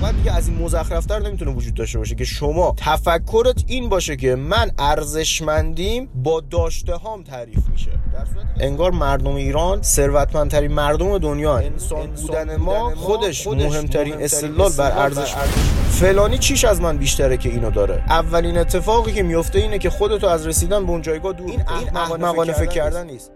واقعا دیگه از این مزخرفتر نمی‌تونه وجود داشته باشه که شما تفکرت این باشه که من ارزشمندیم با داشته هام تعریف میشه. در صورت انگار مردم ایران ثروتمندترین مردم دنیا انسان بودن ما خودش مهمترین استدلال بر ارزش فلانی چیش از من بیشتره که اینو داره؟ اولین اتفاقی که میفته اینه که خودتو از رسیدن به اون جایگاه دور این احمقانه فکر کردن نیست.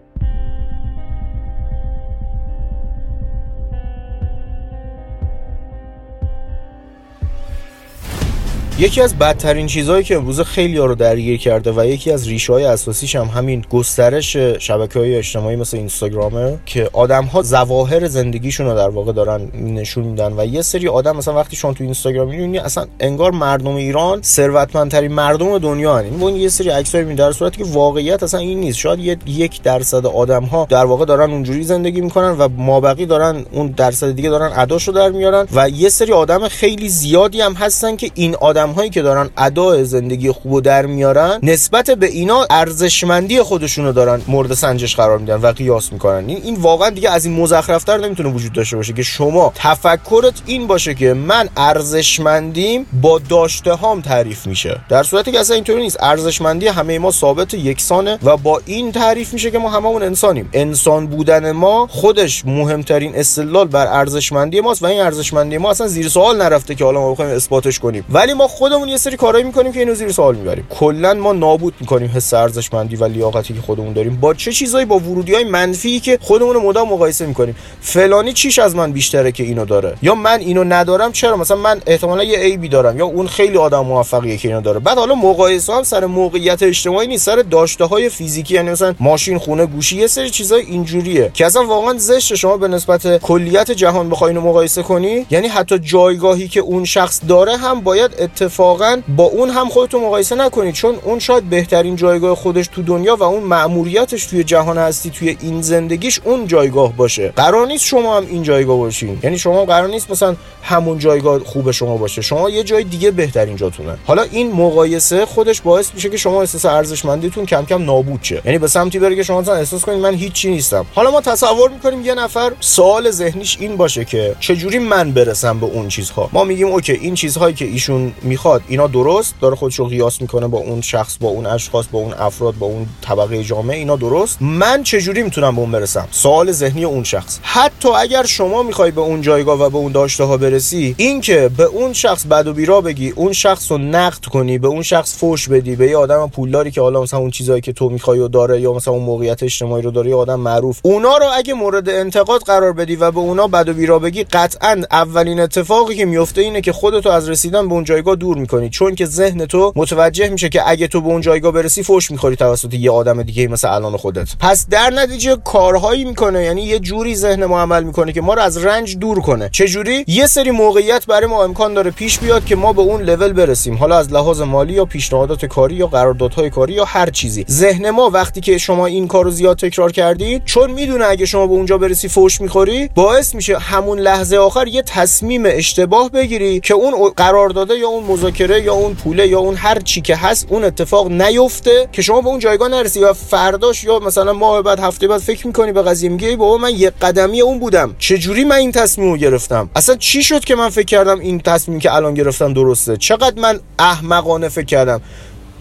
یکی از بدترین چیزهایی که امروز خیلی ها رو درگیر کرده و یکی از ریشه های اساسیش هم همین گسترش شبکه های اجتماعی مثل اینستاگرامه که آدم ها زواهر زندگیشون رو در واقع دارن نشون میدن و یه سری آدم مثلا وقتی شما تو اینستاگرام می‌بینی اصلا انگار مردم ایران ثروتمندترین مردم دنیا هن. این یه سری عکسایی می در صورتی که واقعیت اصلا این نیست شاید یک درصد آدم ها در واقع دارن اونجوری زندگی می‌کنن و مابقی دارن اون درصد دیگه دارن اداشو در میارن و یه سری آدم خیلی زیادی هم هستن که این آدم آدم هایی که دارن ادای زندگی خوب در میارن نسبت به اینا ارزشمندی خودشونو دارن مورد سنجش قرار میدن و قیاس می‌کنن. این این واقعا دیگه از این مزخرفتر نمی‌تونه وجود داشته باشه که شما تفکرت این باشه که من ارزشمندیم با داشته هام تعریف میشه. در صورتی که اصلا اینطوری نیست. ارزشمندی همه ما ثابت یکسانه و با این تعریف میشه که ما هممون انسانیم. انسان بودن ما خودش مهمترین استدلال بر ارزشمندی ماست و این ارزشمندی ما اصلا زیر سوال نرفته که حالا ما بخوایم اثباتش کنیم. ولی ما خودمون یه سری کارهایی می‌کنیم که اینو زیر سوال می‌بریم. کلا ما نابود می‌کنیم حس ارزشمندی و لیاقتی که خودمون داریم. با چه چیزایی؟ با ورودی های منفی که خودمون مدام مقایسه می‌کنیم. فلانی چیش از من بیشتره که اینو داره؟ یا من اینو ندارم چرا؟ مثلا من احتمالا یه عیبی دارم یا اون خیلی آدم موفقیه که اینو داره. بعد حالا مقایسه هم سر موقعیت اجتماعی نیست سر داشته های فیزیکی یعنی مثلا ماشین خونه گوشی یه سری چیزای اینجوریه که اصلا واقعا زشت شما به نسبت کلیت جهان بخواین مقایسه کنی. یعنی حتی جایگاهی که اون شخص داره هم باید اتفاقا با اون هم خودتو مقایسه نکنید چون اون شاید بهترین جایگاه خودش تو دنیا و اون مأموریتش توی جهان هستی توی این زندگیش اون جایگاه باشه. قرار نیست شما هم این جایگاه باشین. یعنی شما قرار نیست مثلا همون جایگاه خوب شما باشه. شما یه جای دیگه بهترین جاتونه. حالا این مقایسه خودش باعث میشه که شما احساس ارزشمندیتون کم کم نابود شه. یعنی به سمتی بره که شما مثلا احساس کنید من هیچی نیستم. حالا ما تصور می‌کنیم یه نفر سوال ذهنیش این باشه که چجوری من برسم به اون چیزها. ما میگیم اوکی این چیزهایی که ایشون می‌خواد. اینا درست داره خودش رو قیاس می‌کنه با اون شخص با اون اشخاص با اون افراد با اون طبقه جامعه اینا درست. من چجوری می‌تونم به اون برسم؟ سوال ذهنی اون شخص. حتی اگر شما می‌خوای به اون جایگاه و به اون داشته ها برسی اینکه به اون شخص بد و بیرا بگی اون شخص رو نقد کنی به اون شخص فوش بدی به یه آدم پولداری که حالا مثلا اون چیزایی که تو می‌خوای و داره یا مثلا اون موقعیت اجتماعی رو داره یا آدم معروف. اونا رو اگه مورد انتقاد قرار بدی و به اونا بد و بیرا بگی قطعا اولین اتفاقی که میفته اینه که خودتو از رسیدن به اون جایگاه دور می‌کنی. چون که ذهن تو متوجه میشه که اگه تو به اون جایگاه برسی فوش می‌خوری توسط یه آدم دیگه مثل الان خودت. پس در نتیجه کارهایی می‌کنه. یعنی یه جوری ذهن ما عمل می‌کنه که ما رو از رنج دور کنه. چه جوری یه سری موقعیت برای ما امکان داره پیش بیاد که ما به اون لول برسیم. حالا از لحاظ مالی یا پیشنهادات کاری یا قراردادهای کاری یا هر چیزی. ذهن ما وقتی که شما این کارو زیاد تکرار کردید چون می‌دونه اگه شما به اونجا برسی فوش می‌خوری باعث میشه همون لحظه آخر یه تصمیم اشتباه بگیری که اون قرارداد یا اون مذاکره یا اون پوله یا اون هر چی که هست اون اتفاق نیفته که شما به اون جایگاه نرسی و فرداش یا مثلا ماه بعد هفته بعد فکر می‌کنی به قضیه میگی بابا من یه قدمی اون بودم. چه جوری من این تصمیم رو گرفتم؟ اصلا چی شد که من فکر کردم این تصمیم که الان گرفتم درسته؟ چقدر من احمقانه فکر کردم؟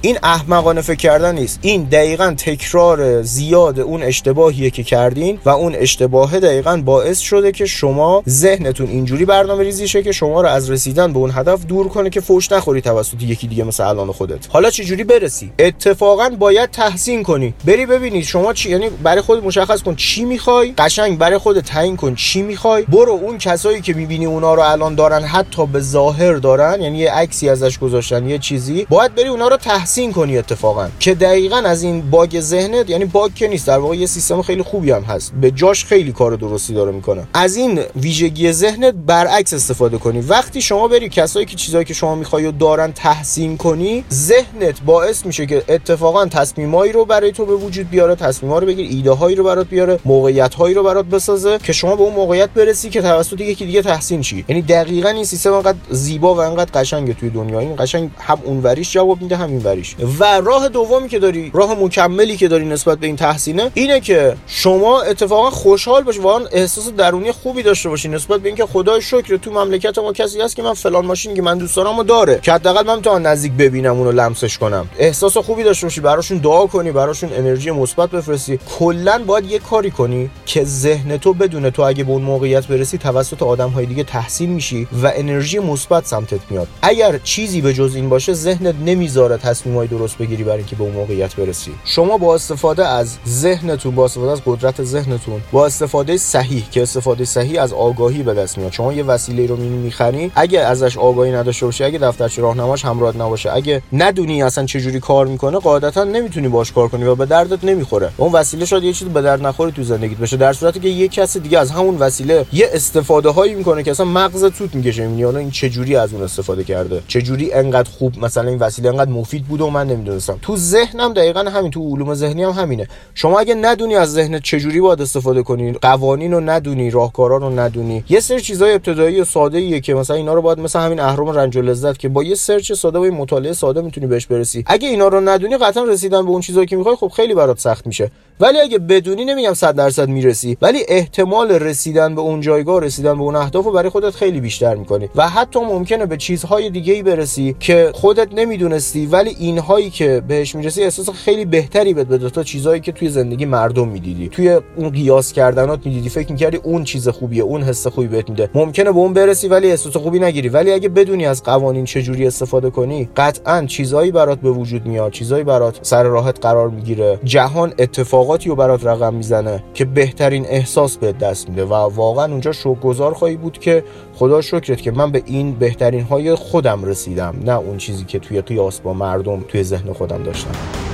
این احمقانه فکر کردن نیست. این دقیقا تکرار زیاد اون اشتباهیه که کردین و اون اشتباه دقیقا باعث شده که شما ذهنتون اینجوری برنامه ریزی شه که شما رو از رسیدن به اون هدف دور کنه که فوش نخوری توسط یکی دیگه مثل الان خودت. حالا چه جوری برسی؟ اتفاقا باید تحسین کنی. بری ببینید شما چی یعنی برای خود مشخص کن چی می‌خوای. قشنگ برای خود تعیین کن چی می‌خوای. برو اون کسایی که می‌بینی اونا رو الان دارن حتی به ظاهر دارن یعنی یه عکسی ازش گذاشتن یه چیزی. باید بری اونا رو تحسین تحسین کنی اتفاقا. که دقیقا از این باگ ذهنت یعنی باگ که نیست در واقع یه سیستم خیلی خوبی هم هست. به جاش خیلی کار درستی داره می‌کنه. از این ویژگی ذهنت برعکس استفاده کنی. وقتی شما بری کسایی که چیزایی که شما می‌خوای و دارن تحسین کنی ذهنت باعث میشه که اتفاقا تصمیمایی رو برای تو به وجود بیاره تصمیما رو بگیر ایده هایی رو برات بیاره موقعیت هایی رو برات بسازه که شما به اون موقعیت برسی که توسط یکی دیگه تحسین شی. یعنی دقیقا این سیستم انقدر زیبا و انقدر قشنگه توی دنیا. این قشنگ هم اونوریش جواب میده هم اینوریش. و راه دومی که داری راه مکملی که داری نسبت به این تحسینه اینه که شما اتفاقا خوشحال باشی واقعا احساس درونی خوبی داشته باشی نسبت به اینکه خدای شکر تو مملکت ما کسی هست که من فلان ماشین که من دوست دارم داره که حداقل من تا نزدیک ببینم اونو لمسش کنم. احساس خوبی داشته باشی براشون دعا کنی براشون انرژی مثبت بفرستی. کلا باید یه کاری کنی که ذهن تو بدونه تو اگه به اون موقعیت برسی توسط آدم های دیگه تحسین میشی و انرژی مثبت سمتت میاد. اگر چیزی به جز این باشه ذهنت نمی‌ذاره تصمیمای درست بگیری برای اینکه به اون موقعیت برسی. شما با استفاده از ذهنتون با استفاده از قدرت ذهنتون با استفاده صحیح که استفاده صحیح از آگاهی به دست میاد. شما یه وسیله رو می‌خری اگه ازش آگاهی نداشته باشی اگه دفترچه راهنماش همراه نباشه اگه ندونی اصلا چه جوری کار می‌کنه قاعدتا نمی‌تونی باش کار کنی و به دردت نمی‌خوره. اون وسیله شاید یه چیزی به درد نخوره تو زندگیت بشه. در صورتی که یه کسی دیگه از همون وسیله یه استفاده هایی می‌کنه که اصلا مغز توت می‌کشه. می‌بینی این چه جوری از اون استفاده کرده؟ چه جوری انقدر خوب مثلا این وسیله انقدر مفید بوده و من نمی‌دونستم. تو ذهنم دقیقا همین تو علوم ذهنی هم همینه. شما اگه ندونی از ذهنت چه جوری باید استفاده کنی قوانین رو ندونی راهکارا رو ندونی یه سری چیزای ابتدایی و ساده ایه که مثلا اینا رو باید مثلا همین اهرم رنج و لذت که با یه سرچ ساده و مطالعه ساده می‌تونی بهش برسی. اگه اینا رو ندونی قطعا رسیدن به اون چیزایی که می‌خوای خب خیلی برات سخت میشه. ولی اگه بدونی نمیگم 100 درصد می‌رسی. ولی احتمال رسیدن به اون جایگاه رسیدن به اون اهداف رو برای خودت خیلی بیشتر می‌کنی. و حتی ممکنه به چیزهای دیگه ای برسی که خودت نمی‌دونستی ولی اینهایی که بهش می‌رسی احساس خیلی بهتری بهت بده. تا چیزهایی که توی زندگی مردم می‌دیدی. توی اون قیاس کردنات می‌دیدی. فکر می‌کردی اون چیز خوبیه اون حس خوبی بهت میده. ممکنه به اون برسی ولی احساس خوبی نگیری. ولی اگه بدونی از قوانین چجوری استفاده کنی قطعا چیزهایی برات به وجود میاد چیزهایی برات سر راحت قرار می‌گیره. جهان اتفاقاتی رو برات رقم می‌زنه که بهترین احساس به دست میده و واقعا اونجا شکرگزار خواهی بود که خدا شکرت که من به این بهترین های خودم رسیدم نه اون چیزی که توی قیاس با مردم توی ذهن خودم داشتم.